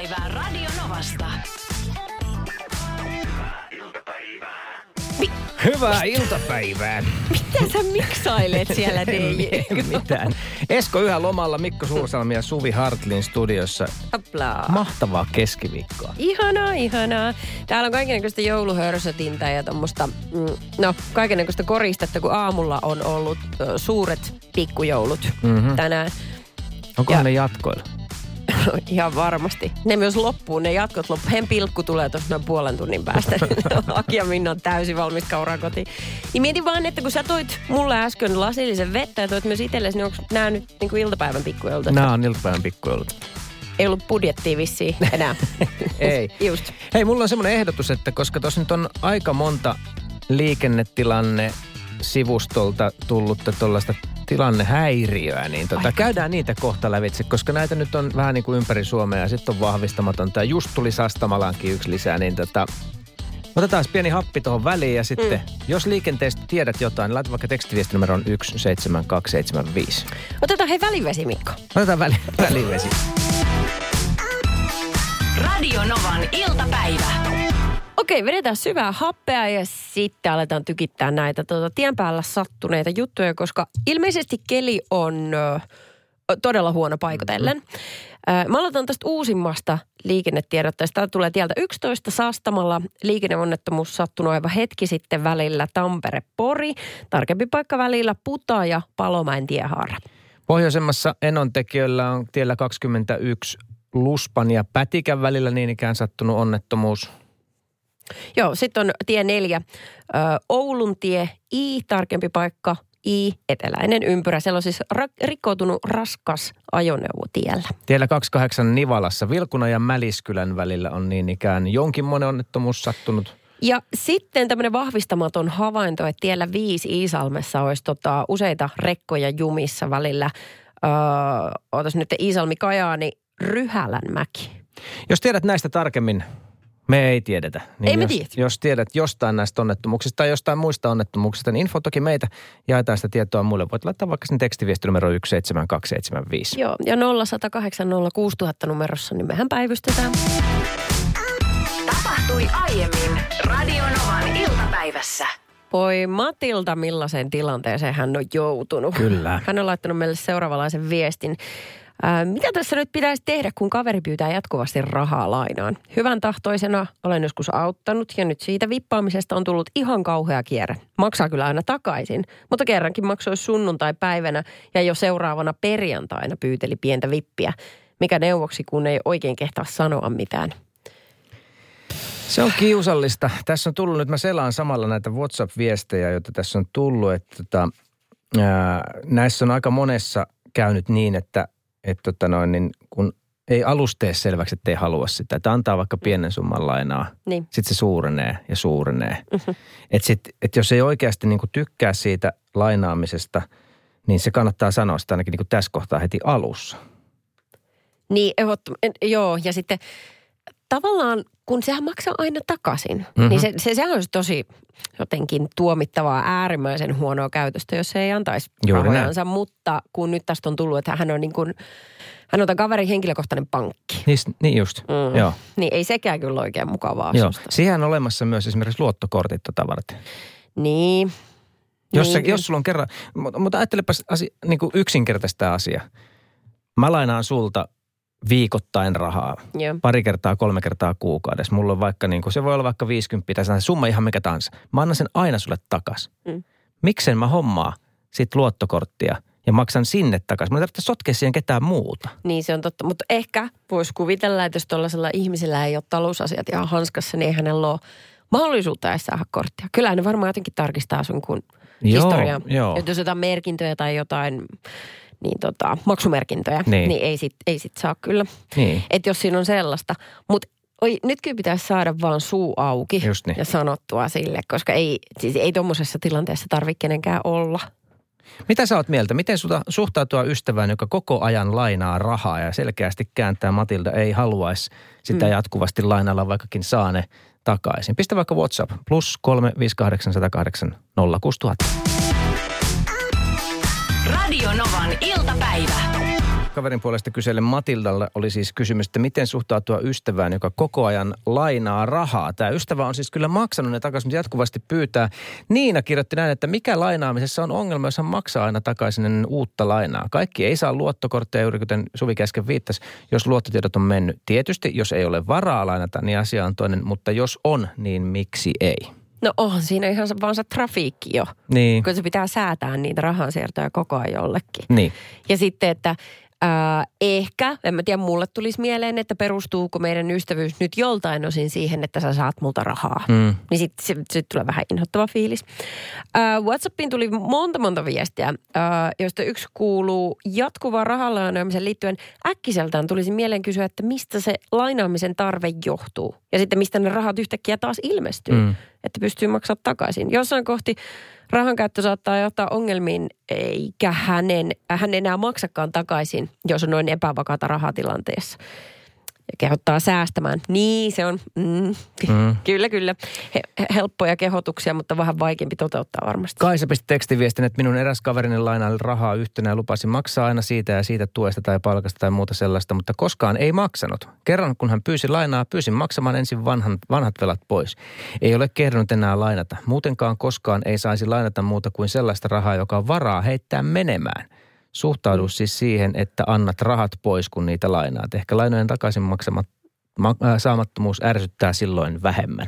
iltapäivää Radio Novasta. Hyvää iltapäivää. Mitä sä miksailet siellä, DJ? Ei mitään. Esko yhä lomalla, Mikko Suursalmi ja Suvi Hartlin studiossa. Hoplaa. Mahtavaa keskiviikkoa. Ihanaa, ihanaa. Täällä on kaikenlaista jouluhörsötintä ja tuommoista, mm, no kaikenlaista koristetta, kun aamulla on ollut suuret pikkujoulut mm-hmm. tänään. Onkohan Ja- ne jatkoilla? Ihan varmasti. Ne myös loppuu, ne jatkot loppuu. Hen pilkku tulee tuossa noin puolen tunnin päästä. Aki ja Minna on täysin valmis kauraa kotiin. Niin mietin vaan, että kun sä toit mulle äsken lasillisen vettä ja toit myös itsellesi, niin onko nämä nyt niin kuin iltapäivän pikkujoulut? Nämä on iltapäivän pikkujoulut. Ei ollut budjettia vissiin enää. Ei. Just. Hei, mulla on semmoinen ehdotus, että koska tuossa nyt on aika monta liikennetilanne sivustolta tullutta tuollaista tilannehäiriöä, niin tota, käydään niitä kohta lävitse, koska näitä nyt on vähän niin kuin ympäri Suomea ja sitten on vahvistamatonta. Ja just tuli Sastamalaankin yksi lisää, niin tota, otetaan pieni happi tuohon väliin ja sitten, mm. jos liikenteestä tiedät jotain, niin laita vaikka tekstiviestinumeroon 17275. Otetaan hei välivesi, Mikko. Otetaan väli, välivesi. Radio Novan iltapäivä. Okei, vedetään syvää happea ja sitten aletaan tykittää näitä tuota, tien päällä sattuneita juttuja, koska ilmeisesti keli on ö, todella huono paikotellen. Ö, Mä aloitan tästä uusimmasta liikennetiedotteesta. Tämä tulee tieltä 11 Saastamalla. Liikenneonnettomuus sattunut aivan hetki sitten välillä Tampere-Pori. Tarkempi paikka välillä Puta ja Palomäen tiehaara. Pohjoisemmassa Enontekijöllä on tiellä 21 Luspan ja Pätikän välillä niin ikään sattunut onnettomuus. Joo, sitten on tie neljä, ö, Oulun tie, I, tarkempi paikka, I, eteläinen ympyrä. Siellä on siis ra- rikkoutunut raskas ajoneuvo tiellä. Tiellä 28 Nivalassa Vilkuna ja Mäliskylän välillä on niin ikään jonkinmoinen onnettomuus sattunut. Ja sitten tämmöinen vahvistamaton havainto, että tiellä 5 Iisalmessa olisi tota, useita rekkoja jumissa välillä. Öö, ootas nyt Iisalmi Kajaani, Ryhälänmäki. Jos tiedät näistä tarkemmin, me ei tiedetä. Niin Ei me jos, tiedetä. Jos tiedät jostain näistä onnettomuuksista tai jostain muista onnettomuuksista, niin info toki meitä jaetaan sitä tietoa muille. Voit laittaa vaikka sen tekstiviesti numero 17275. Joo, ja 0108 06000 numerossa, niin mehän päivystetään. Tapahtui aiemmin Radio Novan iltapäivässä. Voi Matilda, millaiseen tilanteeseen hän on joutunut. Kyllä. Hän on laittanut meille seuraavanlaisen viestin. Ää, mitä tässä nyt pitäisi tehdä, kun kaveri pyytää jatkuvasti rahaa lainaan? Hyvän tahtoisena olen joskus auttanut ja nyt siitä vippaamisesta on tullut ihan kauhea kierre. Maksaa kyllä aina takaisin, mutta kerrankin maksoi sunnuntai-päivänä ja jo seuraavana perjantaina pyyteli pientä vippiä. Mikä neuvoksi, kun ei oikein kehtaa sanoa mitään. Se on kiusallista. Tässä on tullut nyt, mä selaan samalla näitä WhatsApp-viestejä, joita tässä on tullut, että tota, ää, näissä on aika monessa käynyt niin, että, että tota noin, niin kun ei alustee selväksi, että ei halua sitä. Että antaa vaikka pienen summan lainaa. Niin. Sitten se suurenee ja suurenee. Mm-hmm. Että sit, et jos ei oikeasti niinku tykkää siitä lainaamisesta, niin se kannattaa sanoa sitä ainakin niinku tässä kohtaa heti alussa. Niin, joo, ja sitten tavallaan, kun sehän maksaa aina takaisin, Mhm. mm-hmm. niin se, se, sehän olisi tosi jotenkin tuomittavaa äärimmäisen huonoa käytöstä, jos se ei antaisi Juuri näin. rahojansa. Mutta kun nyt tästä on tullut, että hän on niin kuin, hän on tämän kaverin henkilökohtainen pankki. Niin, niin just, mm. joo. Niin ei sekään kyllä oikein mukavaa joo. asusta. Siihen on olemassa myös esimerkiksi luottokortit tota varten. Niin. Jos, niin, se, jos sulla on kerran, mutta, ajattelepas asia, niin kuin yksinkertaista asia. Mä lainaan sulta viikoittain rahaa. Joo. Pari kertaa, kolme kertaa kuukaudessa. Mulla on vaikka, niin kuin, se voi olla vaikka 50 tai summa ihan mikä tahansa. Mä annan sen aina sulle takas. Mm. Miksen mä hommaa sit luottokorttia ja maksan sinne takaisin? Mä ei tarvitse sotkea siihen ketään muuta. Niin se on totta, mutta ehkä voisi kuvitella, että jos tuollaisella ihmisellä ei ole talousasiat ihan hanskassa, niin ei hänellä ole mahdollisuutta edes saada korttia. Kyllä ne varmaan jotenkin tarkistaa sun kun historiaa. joo. Jos jotain merkintöjä tai jotain niin tota, maksumerkintöjä, Niin. niin, ei, sit, ei sit saa kyllä. Niin. Että jos siinä on sellaista. Mutta oi, nyt kyllä pitäisi saada vaan suu auki Just niin. ja sanottua sille, koska ei, siis ei tuommoisessa tilanteessa tarvitse kenenkään olla. Mitä sä oot mieltä? Miten suta, suhtautua ystävään, joka koko ajan lainaa rahaa ja selkeästi kääntää Matilda ei haluaisi sitä mm. jatkuvasti lainalla, vaikkakin saa ne takaisin? Pistä vaikka WhatsApp plus 358 06000. Radio Novan iltapäivä. kaverin puolesta kysellen Matildalla oli siis kysymys, että miten suhtautua ystävään, joka koko ajan lainaa rahaa. Tämä ystävä on siis kyllä maksanut ne takaisin, mutta jatkuvasti pyytää. Niina kirjoitti näin, että mikä lainaamisessa on ongelma, jos hän maksaa aina takaisin ennen uutta lainaa. Kaikki ei saa luottokortteja, juuri kuten Suvi käsken viittasi, jos luottotiedot on mennyt. Tietysti, jos ei ole varaa lainata, niin asia on toinen, mutta jos on, niin miksi ei? No onhan siinä ihan se- vaan se trafiikki jo, Niin, kun se pitää säätää niitä rahansiirtoja koko ajan jollekin. niin. Ja sitten, että ää, ehkä, en mä tiedä, mulle tulisi mieleen, että perustuuko meidän ystävyys nyt joltain osin siihen, että sä saat multa rahaa. Mm. Niin sitten sit, sit tulee vähän inhottava fiilis. Ää, Whatsappiin tuli monta monta viestiä, ää, joista yksi kuuluu jatkuvaan rahalainaamiseen liittyen. Äkkiseltään tulisi mieleen kysyä, että mistä se lainaamisen tarve johtuu. Ja sitten mistä ne rahat yhtäkkiä taas ilmestyy, mm. että pystyy maksamaan takaisin. Jossain kohti rahan käyttö saattaa johtaa ongelmiin, eikä hänen, hän enää maksakaan takaisin, jos on noin epävakaata rahatilanteessa. Ja kehottaa säästämään. Niin, se on, mm, Mm. kyllä, kyllä. He, he- helppoja kehotuksia, mutta vähän vaikeampi toteuttaa varmasti. Kaisa pisti tekstiviestin, että minun eräs kaverini lainaili rahaa yhtenä ja lupasi maksaa aina siitä ja siitä tuesta tai palkasta tai muuta sellaista, mutta koskaan ei maksanut. Kerran kun hän pyysi lainaa, pyysin maksamaan ensin vanhan, vanhat velat pois. Ei ole kehdannut enää lainata. Muutenkaan koskaan ei saisi lainata muuta kuin sellaista rahaa, joka on varaa heittää menemään. Suhtaudu siis siihen, että annat rahat pois, kun niitä lainaat. Ehkä lainojen takaisin maksamat, ma, äh, saamattomuus ärsyttää silloin vähemmän.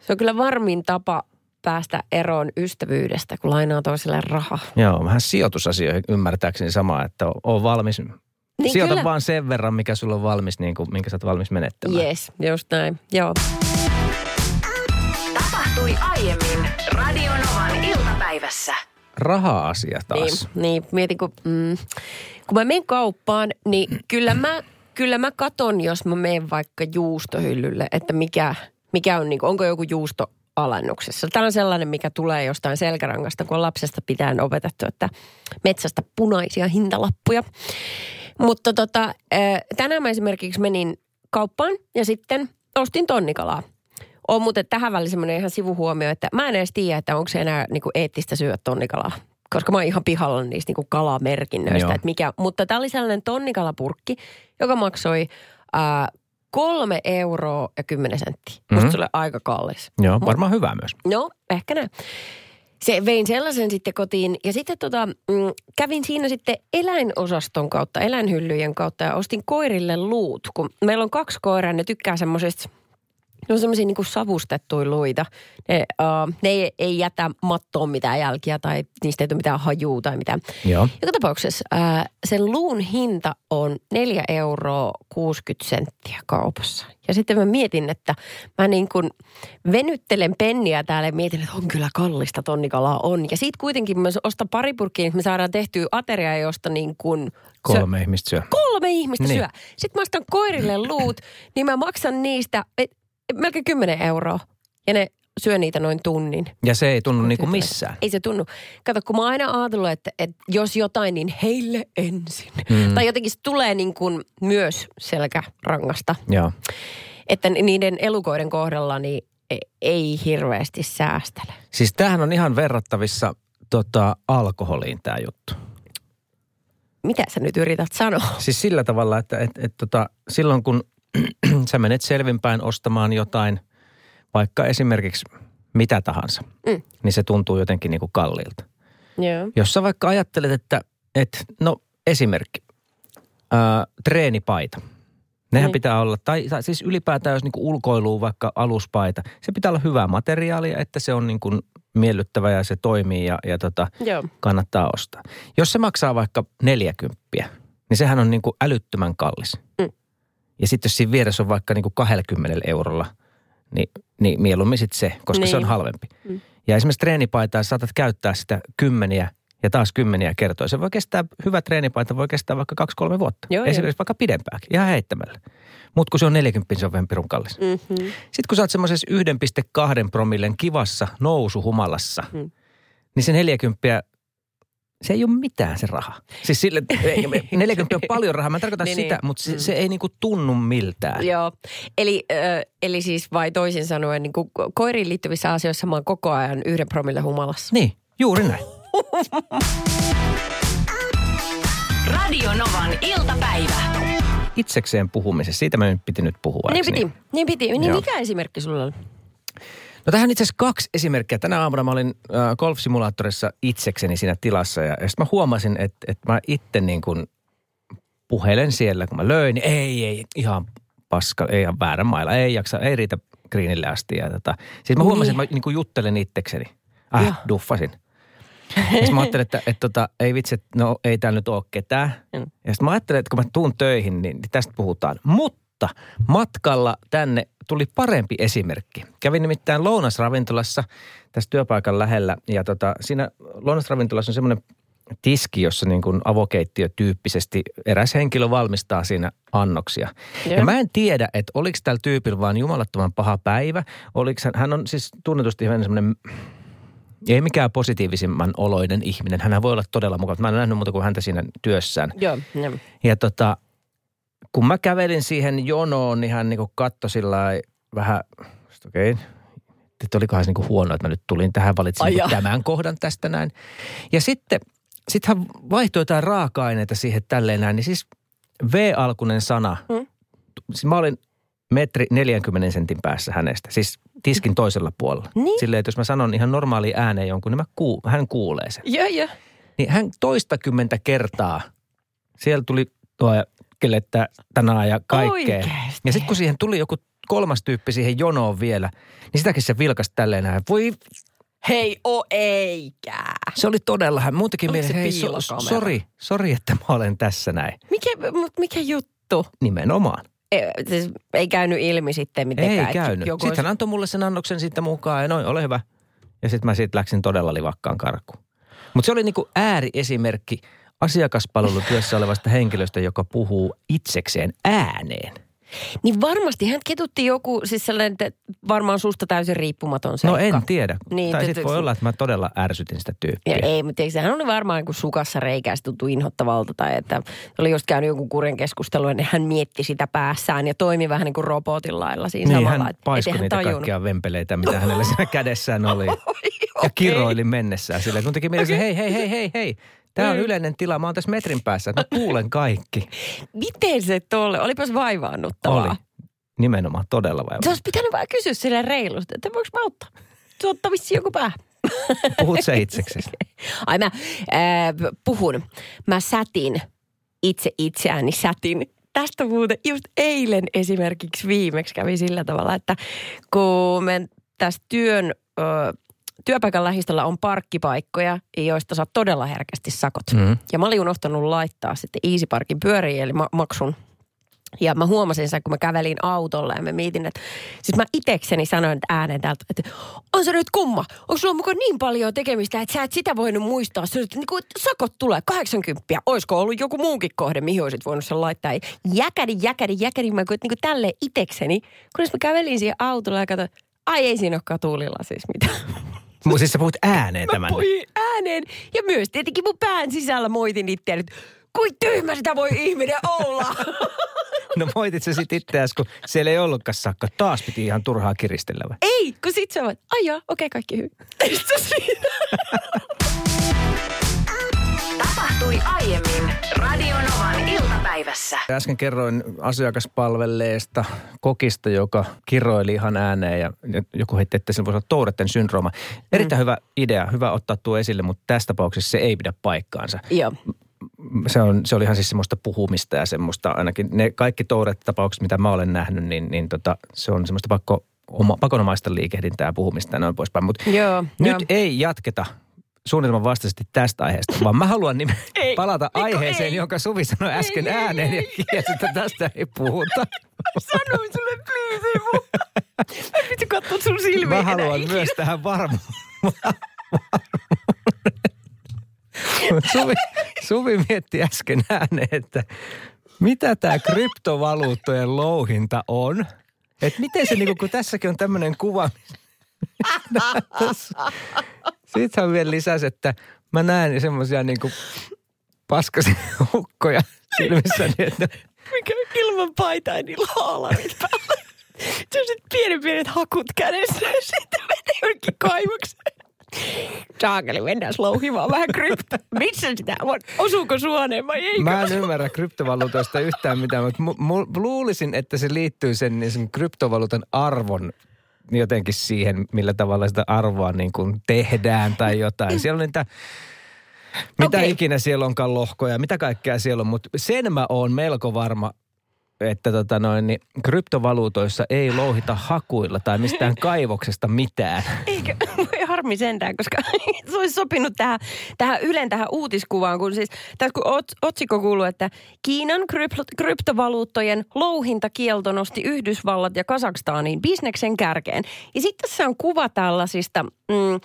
Se on kyllä varmin tapa päästä eroon ystävyydestä, kun lainaa toiselle rahaa. Joo, vähän sijoitusasioihin ymmärtääkseni sama, että on valmis. Niin Niin Sijoita kyllä. vaan sen verran, mikä sulla on valmis, niin kuin, minkä sä oot valmis menettämään. Yes, just näin. Joo. Tapahtui aiemmin Radionovan iltapäivässä. Raha-asia taas. Niin, niin mietin, kun, mm, kun mä menen kauppaan, niin kyllä mä, kyllä mä katon, jos mä menen vaikka juustohyllylle, että mikä, mikä on, niin kuin, onko joku juusto alennuksessa. Tämä on sellainen, mikä tulee jostain selkärangasta, kun on lapsesta pitäen opetettu, että metsästä punaisia hintalappuja. Mutta tota, tänään mä esimerkiksi menin kauppaan ja sitten ostin tonnikalaa. On muuten tähän väliin semmoinen ihan sivuhuomio, että mä en edes tiedä, että onko se enää niinku eettistä syödä tonnikalaa. Koska mä oon ihan pihalla niistä niinku kalamerkinnöistä. Joo. Että mikä, mutta tämä oli sellainen tonnikalapurkki, joka maksoi ää, kolme euroa ja kymmenen senttiä. Musta Mhm. se oli aika kallis. Joo, varmaan hyvä myös. No, ehkä näin. Se vein sellaisen sitten kotiin ja sitten tota, mm, kävin siinä sitten eläinosaston kautta, eläinhyllyjen kautta ja ostin koirille luut. Kun meillä on kaksi koiraa, ne tykkää semmoisesta, ne on semmoisia niin savustettuja luita. Ne, uh, ne ei, ei jätä mattoon mitään jälkiä tai niistä ei tule mitään hajuu tai mitään. Joo. Joka tapauksessa ää, sen luun hinta on 4 euroa 60 senttiä kaupassa. Ja sitten mä mietin, että mä niin kuin venyttelen penniä täällä ja mietin, että on kyllä kallista tonnikalaa on. Ja siitä kuitenkin mä ostan pari purkkiä, että me saadaan tehtyä ateriaa, josta niin kuin Kolme ihmistä syö. kolme ihmistä Niin. syö. Sitten mä ostan koirille luut, niin mä maksan niistä et, melkein 10 euroa. Ja ne syö niitä noin tunnin. Ja se ei tunnu niin kuin missään. Ei se tunnu. Kato, kun mä oon aina ajatellut, että, että jos jotain, niin heille ensin. Mm. Tai jotenkin se tulee niin kuin myös selkärangasta. Joo. Että niiden elukoiden kohdalla niin e- ei hirveästi säästele. Siis tämähän on ihan verrattavissa tota, alkoholiin tämä juttu. Mitä sä nyt yrität sanoa? Siis sillä tavalla, että et, et, tota, silloin kun sä menet selvinpäin ostamaan jotain, vaikka esimerkiksi mitä tahansa, Mm. niin se tuntuu jotenkin niin kuin kalliilta. Joo. Jos sä vaikka ajattelet, että, että no esimerkki, ää, treenipaita. Nehän Niin. pitää olla, tai, tai siis ylipäätään jos niinku ulkoiluu vaikka aluspaita, se pitää olla hyvää materiaalia, että se on niinku miellyttävä ja se toimii ja, ja tota, Joo. kannattaa ostaa. Jos se maksaa vaikka 40, niin sehän on niinku älyttömän kallis. Mm. Ja sitten jos siinä vieressä on vaikka niinku 20 eurolla, niin, niin mieluummin sitten se, koska se on Niin. halvempi. Mm. Ja esimerkiksi treenipaitaa saatat käyttää sitä kymmeniä ja taas kymmeniä kertoja. Se voi kestää, hyvä treenipaita voi kestää vaikka kaksi-kolme vuotta. Joo, Esimerkiksi vaikka pidempääkin, ihan heittämällä. Mutta kun se on 40, se on vähän pirun kallis. Mm-hmm. Sitten kun sä oot semmoisessa 1,2 promillen kivassa nousuhumalassa, Mm. niin se 40 se ei ole mitään se raha. Siis sille, ei, 40 on paljon rahaa, mä en tarkoita Niin, sitä, niin. mutta se, Mm. se ei niinku tunnu miltään. Joo, eli, ö, eli siis vai toisin sanoen niin kuin koiriin liittyvissä asioissa mä oon koko ajan yhden promille humalassa. Niin, juuri näin. Radio Novan iltapäivä. Itsekseen puhumisessa, siitä me nyt piti nyt puhua. Niin piti, niin piti. Niin Joo. mikä esimerkki sulla oli? No tähän itse asiassa kaksi esimerkkiä. Tänä aamuna mä olin äh, golfsimulaattorissa itsekseni siinä tilassa ja, ja sitten mä huomasin, että, että mä itse niin kuin puhelen siellä, kun mä löin, niin ei, ei, ihan paska, ei ihan väärä mailla, ei jaksa, ei riitä greenille asti. Ja tota, siis mä huomasin, Niin. että mä niin kuin juttelen itsekseni. Äh, Joo. duffasin. Ja sitten mä ajattelin, että, että tota, ei vitsi, että no ei täällä nyt ole ketään. Mm. Ja sitten mä ajattelin, että kun mä tuun töihin, niin, niin tästä puhutaan. Mutta matkalla tänne tuli parempi esimerkki. Kävin nimittäin lounasravintolassa tässä työpaikan lähellä. Ja tota, siinä lounasravintolassa on semmoinen tiski, jossa niin kuin avokeittiö tyyppisesti eräs henkilö valmistaa siinä annoksia. Joo. Ja mä en tiedä, että oliko tällä tyypillä vaan jumalattoman paha päivä. Oliko hän, hän on siis tunnetusti hyvin semmoinen ei mikään positiivisimman oloinen ihminen. Hän voi olla todella mukava. Mä en nähnyt muuta kuin häntä siinä työssään. Joo, joo. Ja tota, kun mä kävelin siihen jonoon, niin hän niinku katsoi sillä vähän, okei, okay, että olikohan se niinku huono, että mä nyt tulin tähän, valitsin niinku tämän kohdan tästä näin. Ja sitten, sit hän vaihtoi jotain raaka-aineita siihen tälleen näin, niin siis V-alkunen sana. Hmm. Siis mä olin metri 40 sentin päässä hänestä, siis tiskin toisella puolella. Niin. Silleen, että jos mä sanon ihan normaali ääneen jonkun, niin mä kuul, hän kuulee sen. Joo, joo. Niin hän toistakymmentä kertaa, siellä tuli tuo kelettä tänään ja kaikkea. Oikeesti? Ja sitten kun siihen tuli joku kolmas tyyppi siihen jonoon vielä, niin sitäkin se vilkas tälleen näin. Voi, Hei, o eikä. se oli todella, hän muutenkin Oliko mieleen, hei, so, sori, sori, että mä olen tässä näin. Mikä, mut mikä juttu? Nimenomaan. Ei, siis ei käynyt ilmi sitten mitenkään. Ei käynyt. joku Sitten hän antoi mulle sen annoksen sitten mukaan ja noin, ole hyvä. Ja sitten mä siitä läksin todella livakkaan karkuun. Mutta se oli niinku ääriesimerkki asiakaspalvelutyössä olevasta henkilöstä, joka puhuu itsekseen ääneen. Niin varmasti hän ketutti joku, siis sellainen, että varmaan susta täysin riippumaton seikka. No en tiedä. Niin, tai te- sitten te- voi olla, että mä todella ärsytin sitä tyyppiä. Ja ei, mutta eikö sehän oli varmaan joku sukassa reikää, se tuntui inhottavalta tai että oli just käynyt joku kurjen keskustelu ja hän mietti sitä päässään ja toimi vähän niin kuin robotin lailla siinä Niin, samalla. hän paiskoi eihän niitä tajunnut. kaikkia vempeleitä, mitä hänellä siinä kädessään oli. Ja Okei. kiroili mennessään silleen, kun teki mielessä, hei, hei, hei, hei, hei. Tämä on Mm. yleinen tila, mä oon tässä metrin päässä, mä kuulen kaikki. Miten se tolle? Olipas vaivaannuttavaa. Oli. Nimenomaan todella vai? Se olisi pitänyt vaan kysyä sille reilusti, että voiko mä auttaa? Se ottaa vissiin joku pää. Puhut sä itseksesi? Ai mä ää, puhun. Mä sätin itse itseäni sätin. Tästä muuten just eilen esimerkiksi viimeksi kävi sillä tavalla, että kun me tässä työn, ö, työpaikan lähistöllä on parkkipaikkoja, joista saa todella herkästi sakot. Mm. Ja mä olin unohtanut laittaa sitten Easy Parkin pyöriin, eli ma- maksun. Ja mä huomasin sen, kun mä kävelin autolla ja mä mietin, että... Siis mä itekseni sanoin ääneen täältä, että on se nyt kumma. Onko sulla mukaan niin paljon tekemistä, että sä et sitä voinut muistaa? Se, että niin sakot tulee, 80. Olisiko ollut joku muunkin kohde, mihin olisit voinut sen laittaa? Jäkäri, jäkäri, jäkäri. Mä niin kuin tälleen itekseni. Kunnes mä kävelin siihen autolla ja katsoin, ai ei siinä olekaan tuulilla siis mitään. Mutta siis sä puhut ääneen Mä tämän. puhuin ääneen ja myös tietenkin mun pään sisällä moitin itseäni, että kuin tyhmä sitä voi ihminen olla. No moitit sä sit itseäsi, kun siellä ei ollutkaan sakka. Taas piti ihan turhaa kiristellä vai? Ei, kun sit sä voit, ai okei kaikki hyvin. Tapahtui aiemmin Radionovan iltapäivässä. Äsken kerroin asiakaspalvelleesta kokista, joka kiroili ihan ääneen ja joku heitti, että sillä voisi olla Touretten syndrooma. Erittäin hyvä idea, hyvä ottaa tuo esille, mutta tässä tapauksessa se ei pidä paikkaansa. Joo. Se, on, se oli ihan siis semmoista puhumista ja semmoista ainakin ne kaikki Tourette-tapaukset, mitä mä olen nähnyt, niin, niin tota, se on semmoista pakko, oma, pakonomaista liikehdintää ja puhumista ja noin poispäin. Mutta nyt joo. ei jatketa suunnitelman vastaisesti tästä aiheesta, vaan mä haluan nime- Ei, palata Mikko, aiheeseen, ei. jonka Suvi sanoi äsken ei, ääneen ei. ja kielsi, että tästä ei puhuta. Sanoin sulle, please, ei mun. Mä piti katsoa sun silmiin Mä haluan ikinä. myös tähän varmuuden. Suvi, Suvi mietti äsken ääneen, että mitä tämä kryptovaluuttojen louhinta on. Että miten se, niinku, kun tässäkin on tämmöinen kuva. Sitten hän vielä lisäsi, että mä näen semmoisia niinku paskasia hukkoja silmissäni, että Mikä ilman paitaa ja niillä haalarit päällä. Se on sitten pienen pienet hakut kädessä ja sitten menee jonnekin kaivokseen. Saakeli, mennään louhimaan vähän krypto. Missä sitä on? Osuuko suoneen vai eikö? Mä en ymmärrä kryptovaluutoista yhtään mitään, mutta mu- mu- luulisin, että se liittyy sen, niin sen kryptovaluutan arvon jotenkin siihen, millä tavalla sitä arvoa niin kuin tehdään tai jotain. Siellä on niitä, mitä okay. ikinä siellä onkaan lohkoja, mitä kaikkea siellä on, mutta sen mä oon melko varma, että tota noin, niin kryptovaluutoissa ei louhita hakuilla tai mistään kaivoksesta mitään. Eikö? Harmi sentään, koska se olisi sopinut tähän, tähän Ylen tähän uutiskuvaan, kun siis tässä kun ot, otsikko kuuluu, että Kiinan krypt, kryptovaluuttojen louhintakielto nosti Yhdysvallat ja Kazakstaniin bisneksen kärkeen. Ja sitten tässä on kuva tällaisista, mm,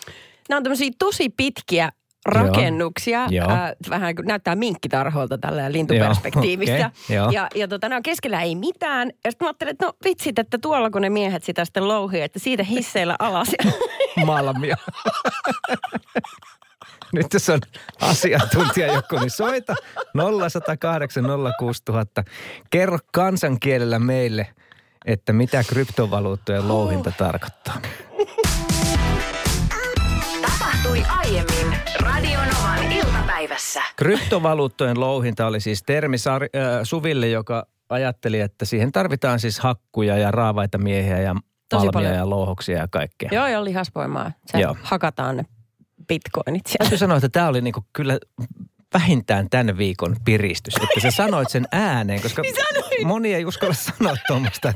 nämä on tämmöisiä tosi pitkiä rakennuksia. Joo. Äh, vähän näyttää minkkitarhoilta tällä lintuperspektiivistä. Joo, okei, joo. ja, ja tota, nämä on keskellä ei mitään. Ja sitten mä ajattelin, että no vitsit, että tuolla kun ne miehet sitä sitten louhii, että siitä hisseillä alas. Malmia. Nyt jos on asiantuntija joku, niin soita 0108 06000. Kerro kansankielellä meille, että mitä kryptovaluuttojen louhinta tarkoittaa. Tapahtui aiemmin Radionovan iltapäivässä. Kryptovaluuttojen louhinta oli siis termi äh, Suville, joka ajatteli, että siihen tarvitaan siis hakkuja ja raavaita miehiä ja Tosi paljon. ja louhoksia ja kaikkea. Joo, joo, lihasvoimaa. Se Joo. hakataan ne bitcoinit sieltä. Täytyy sanoa, että tämä oli niinku kyllä vähintään tämän viikon piristys, että sä sanoit sen ääneen, koska Niin moni ei uskalla sanoa tuommoista,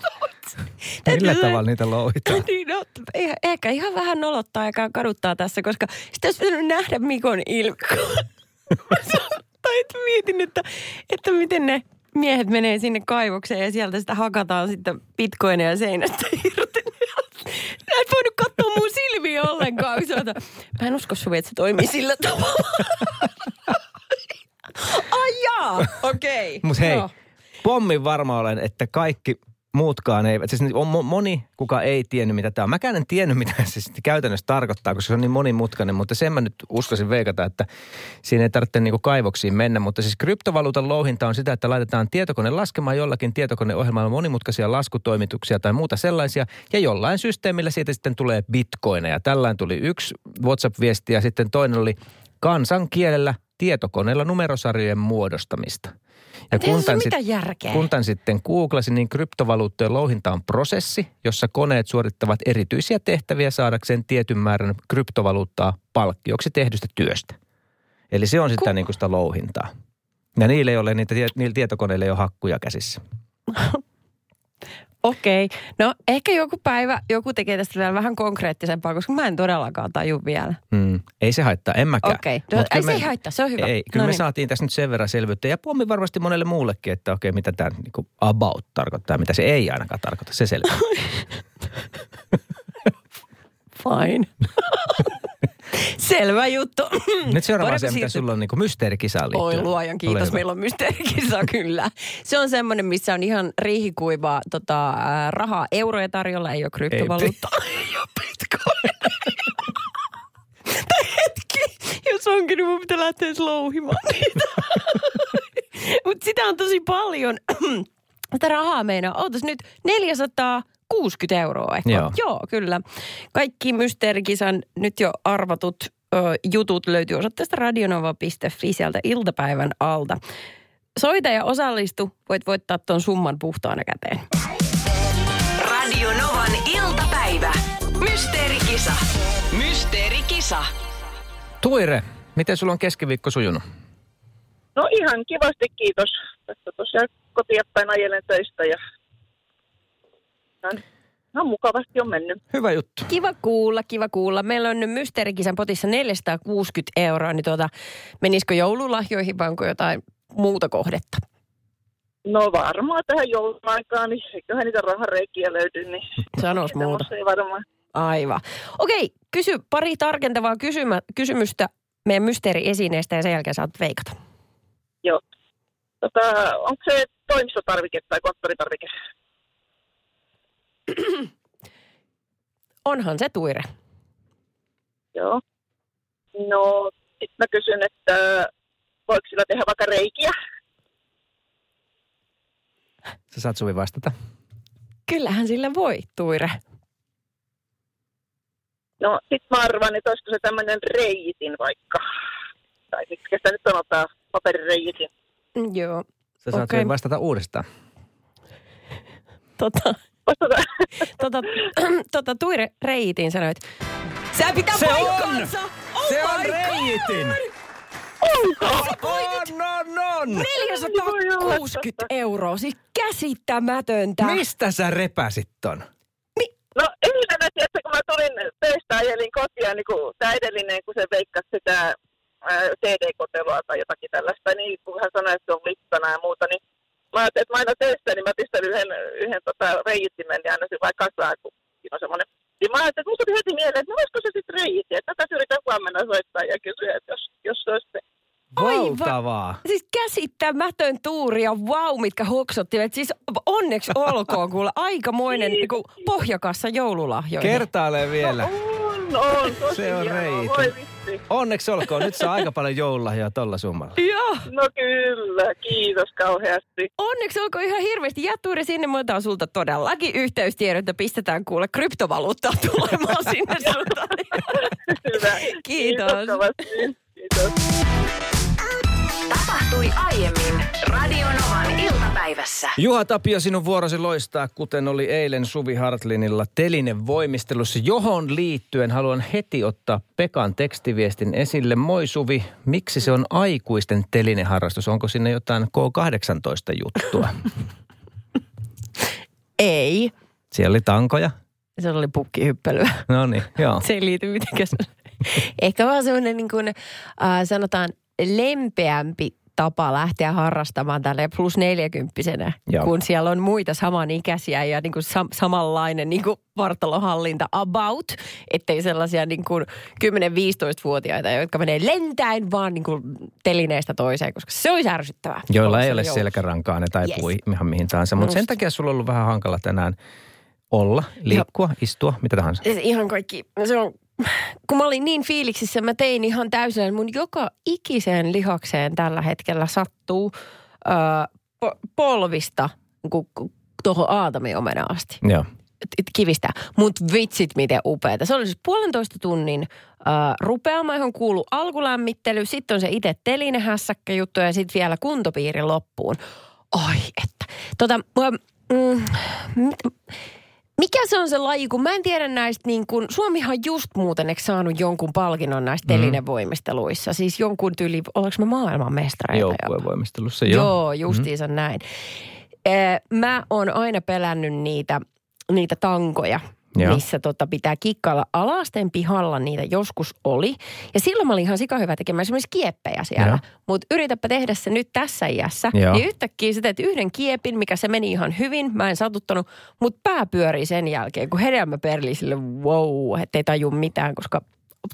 millä tavalla niitä louhitaan. Niin, no, eh- ehkä ihan vähän nolottaa ja kaduttaa tässä, koska sitä olisi pitänyt nähdä Mikon ilmi. tai mietin, että, että miten ne miehet menee sinne kaivokseen ja sieltä sitä hakataan sitten bitcoineja seinästä irti. Nää et voinut katsoa mun silmiä ollenkaan. sä oot- Mä en usko Suvi, että se toimii sillä tavalla. Ai jaa, okei. Mutta hei, No. pommin varma olen, että kaikki muutkaan eivät. Siis on mo- moni, kuka ei tiennyt, mitä tämä on. Mäkään en tiennyt, mitä se sitten käytännössä tarkoittaa, koska se on niin monimutkainen. Mutta sen mä nyt uskoisin veikata, että siinä ei tarvitse niinku kaivoksiin mennä. Mutta siis kryptovaluutan louhinta on sitä, että laitetaan tietokone laskemaan jollakin tietokoneohjelmalla monimutkaisia laskutoimituksia tai muuta sellaisia. Ja jollain systeemillä siitä sitten tulee bitcoineja. Tällainen tuli yksi WhatsApp-viesti ja sitten toinen oli kansankielellä tietokoneella numerosarjojen muodostamista. Ja kun tän ole sit- järkeä. kun tämän sitten googlasin, niin kryptovaluuttojen louhinta on prosessi, jossa koneet suorittavat erityisiä tehtäviä saadakseen tietyn määrän kryptovaluuttaa palkkioksi tehdystä työstä. Eli se on sitä, Ku- niin kuin sitä louhintaa. Ja niille ei ole, niitä, niillä tietokoneilla ei ole hakkuja käsissä. Okei. No ehkä joku päivä joku tekee tästä vielä vähän konkreettisempaa, koska mä en todellakaan taju vielä. Mm. Ei se haittaa, en mäkään. Okei. Mut Ei kyllä se ei haittaa, se on hyvä. Ei, kyllä No me niin. saatiin tässä nyt sen verran selvyyttä. Ja pommi varmasti monelle muullekin, että okei, mitä tämä niin about tarkoittaa, mitä se ei ainakaan tarkoita. Se selvä. Fine. Selvä juttu. Nyt seuraava asia, mitä sulla on niin mysteerikisaan liittyen. Oi luojan kiitos, meillä on mysteerikisa kyllä. Se on semmoinen, missä on ihan riihikuivaa tota, rahaa, euroja tarjolla, ei ole kryptovaluutta. Ei ole bitcoin. tai hetki, jos onkin, niin mun pitää lähteä edes louhimaan niitä. Mutta sitä on tosi paljon. Tätä rahaa meinaa. Ootas nyt 460 euroa ehkä. Joo. Joo, kyllä. Kaikki mysteerikisan nyt jo arvatut ö, jutut löytyy osoitteesta radionova.fi sieltä iltapäivän alta. Soita ja osallistu. Voit voittaa ton summan puhtaana käteen. Radio Novan iltapäivä. Mysteerikisa. Mysteerikisa. Tuire, miten sulla on keskiviikko sujunut? No ihan kivasti, kiitos. Tässä tosiaan kotia päin ajelen töistä ja ihan, ihan mukavasti on mennyt. Hyvä juttu. Kiva kuulla, kiva kuulla. Meillä on nyt mysteerikisan potissa 460 euroa, niin tuota, menisikö joululahjoihin vai onko jotain muuta kohdetta? No varmaan tähän joulun aikaan, niin eiköhän niitä rahareikiä löydy, niin Sanois muuta. ei varmaan. Aivan. Okei, kysy pari tarkentavaa kysymä, kysymystä meidän mysteeriesineestä ja sen jälkeen saat veikata. Joo. Tota, onko se toimistotarvike tai konttoritarvike? Onhan se tuire. Joo. No, sitten mä kysyn, että voiko sillä tehdä vaikka reikiä? Sä saat Suvi vastata. Kyllähän sillä voi, tuire. No, sit mä arvaan, että olisiko se tämmönen reitin vaikka. Tai miksi sitä nyt sanotaan, paperireitin. Mm, Joo. Sä saat okay. vastata uudestaan. Tota, Vastataan. tota, tota Tuire Reitin sanoit. Sä pitää Se on! paikkaansa! Oh Se on reitin! On, on, on! 460 euroa, siis käsittämätöntä. Mistä sä repäsit ton? No eilen, että kun mä tulin töistä ajelin kotia, niin kun tämä edellinen, kun se veikkasi sitä ää, CD-kotelua tai jotakin tällaista, niin kun hän sanoi, että se on lippana ja muuta, niin mä ajattelin, että mä aina töistä, niin mä pistän yhden, yhden tota, reittimen ja annan sen vaikka kasaan, kun siinä on semmoinen. Niin mä ajattelin, että musta tuli heti mieleen, että no olisiko se sitten reitti, että tätä yritän huomenna soittaa ja kysyä, että jos, jos se olisi se. Aivan. Valtavaa. Siis käsittämätön tuuri ja vau, mitkä hoksottivat. Siis onneksi olkoon kuule aikamoinen niin kuin pohjakassa joululahjoihin. Kertaalee vielä. On, on, tosi Se on hienoa, vitsi. Onneksi olkoon. Nyt saa aika paljon joululahjaa tolla summalla. Joo. No kyllä, kiitos kauheasti. Onneksi olkoon ihan hirveästi. Jää Tuuri sinne, mä otan sulta todellakin yhteystiedot ja pistetään kuule kryptovaluuttaa tulemaan sinne suuntaan. Hyvä. Kiitos. Kiitos kovasti. Kiitos. Tapahtui aiemmin Radionovan iltapäivässä. Juha Tapio, sinun vuorosi loistaa, kuten oli eilen Suvi Hartlinilla telinen voimistelussa, johon liittyen haluan heti ottaa Pekan tekstiviestin esille. Moi Suvi, miksi se on aikuisten telineharrastus? Onko sinne jotain K18 juttua? Ei. Siellä oli tankoja. Se oli pukkihyppelyä. No niin, joo. Se ei liity mitenkään. Ehkä vaan semmoinen niin kuin, äh, sanotaan lempeämpi tapa lähteä harrastamaan tälle plus neljäkymppisenä, Joo. kun siellä on muita samanikäisiä ja niin kuin sam- samanlainen niin kuin vartalohallinta about, ettei sellaisia niin kuin 10-15-vuotiaita, jotka menee lentäen vaan niin kuin telineestä toiseen, koska se olisi ärsyttävää. Joilla ei ole selkärankaa, ne taipuu Yes. ihan mihin tahansa. Mutta sen takia sulla on ollut vähän hankala tänään olla, liikkua, istua, mitä tahansa. Siis ihan kaikki, se on, kun mä olin niin fiiliksissä, mä tein ihan täysin, mun joka ikiseen lihakseen tällä hetkellä sattuu ö, po- polvista ku- ku- tuohon aatamiomena asti. Joo. kivistä. Mutta vitsit miten upeata. Se oli siis puolentoista tunnin äh, rupeama, johon kuuluu alkulämmittely, sitten on se itse telinehässäkkä juttu ja sitten vielä kuntopiiri loppuun. Ai että. Tota, mm, mit- mikä se on se laji, kun mä en tiedä näistä niin kun, Suomihan just muuten eikö saanut jonkun palkinnon näistä Mm. telinevoimisteluissa. Siis jonkun tyyli, ollaanko me maailmanmestareita jopa? Joukkuevoimistelussa, Joo, joo. Joo justiinsa mm. näin. Eh, Mä oon aina pelännyt niitä, niitä tankoja, Joo. Missä tota pitää kikkailla alasteen pihalla, niitä joskus oli. Ja silloin mä olin ihan sikahyvä tekemään esimerkiksi kieppejä siellä. Mutta yritäpä tehdä se nyt tässä iässä. Joo. Niin yhtäkkiä sä teet yhden kiepin, mikä se meni ihan hyvin. Mä en satuttanut, mutta pää pyörii sen jälkeen, kun hedelmä perli sille wow, ettei taju mitään, koska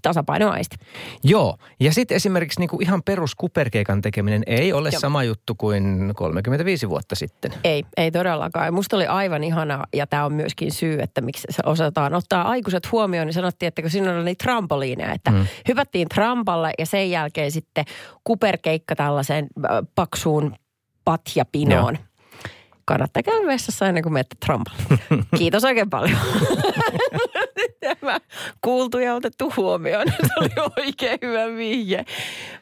tasapainoaisti. Joo, ja sitten esimerkiksi niinku ihan perus kuperkeikan tekeminen ei ole Joo. sama juttu kuin 35 vuotta sitten. Ei, ei todellakaan. Musta oli aivan ihana, ja tämä on myöskin syy, että miksi se osataan ottaa aikuiset huomioon, niin sanottiin, että kun siinä oli niitä trampoliineja, että mm. hypättiin trampalle ja sen jälkeen sitten kuperkeikka tällaiseen paksuun patjapinoon. Kannattaa käydä vessassa ennen kuin menette trampalle. Kiitos oikein paljon. Tämä kuultu ja otettu huomioon. Se oli oikein hyvä vihje.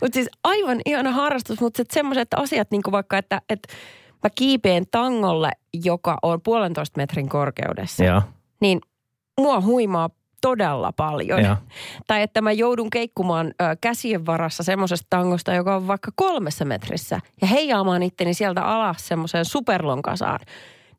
Mutta siis aivan ihana harrastus, mutta semmoiset asiat, niin kuin vaikka, että, että mä kiipeen tangolle, joka on puolentoista metrin korkeudessa, Joo, niin mua huimaa todella paljon. joo. Tai että mä joudun keikkumaan ö, käsien varassa semmoisesta tangosta, joka on vaikka kolmessa metrissä ja heijaamaan itteni sieltä alas semmoiseen superlonkasaan.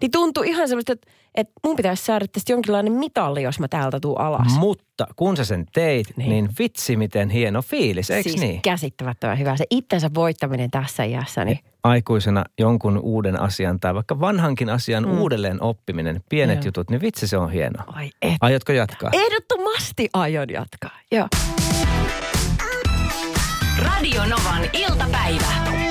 Niin tuntuu ihan semmoista, että, että mun pitäisi saada tästä jonkinlainen mitalli, jos mä täältä tuun alas. Mutta kun sä sen teit, niin, Niin. vitsi miten hieno fiilis, eikö siis niin? käsittämättömän hyvä. Se itsensä voittaminen tässä iässä, niin Aikuisena jonkun uuden asian tai vaikka vanhankin asian mm. uudelleen oppiminen, pienet Joo. jutut, niin vitsi se on hienoa. ai et. Aiotko jatkaa? Ehdottomasti aion jatkaa, joo. Radio Novan iltapäivä.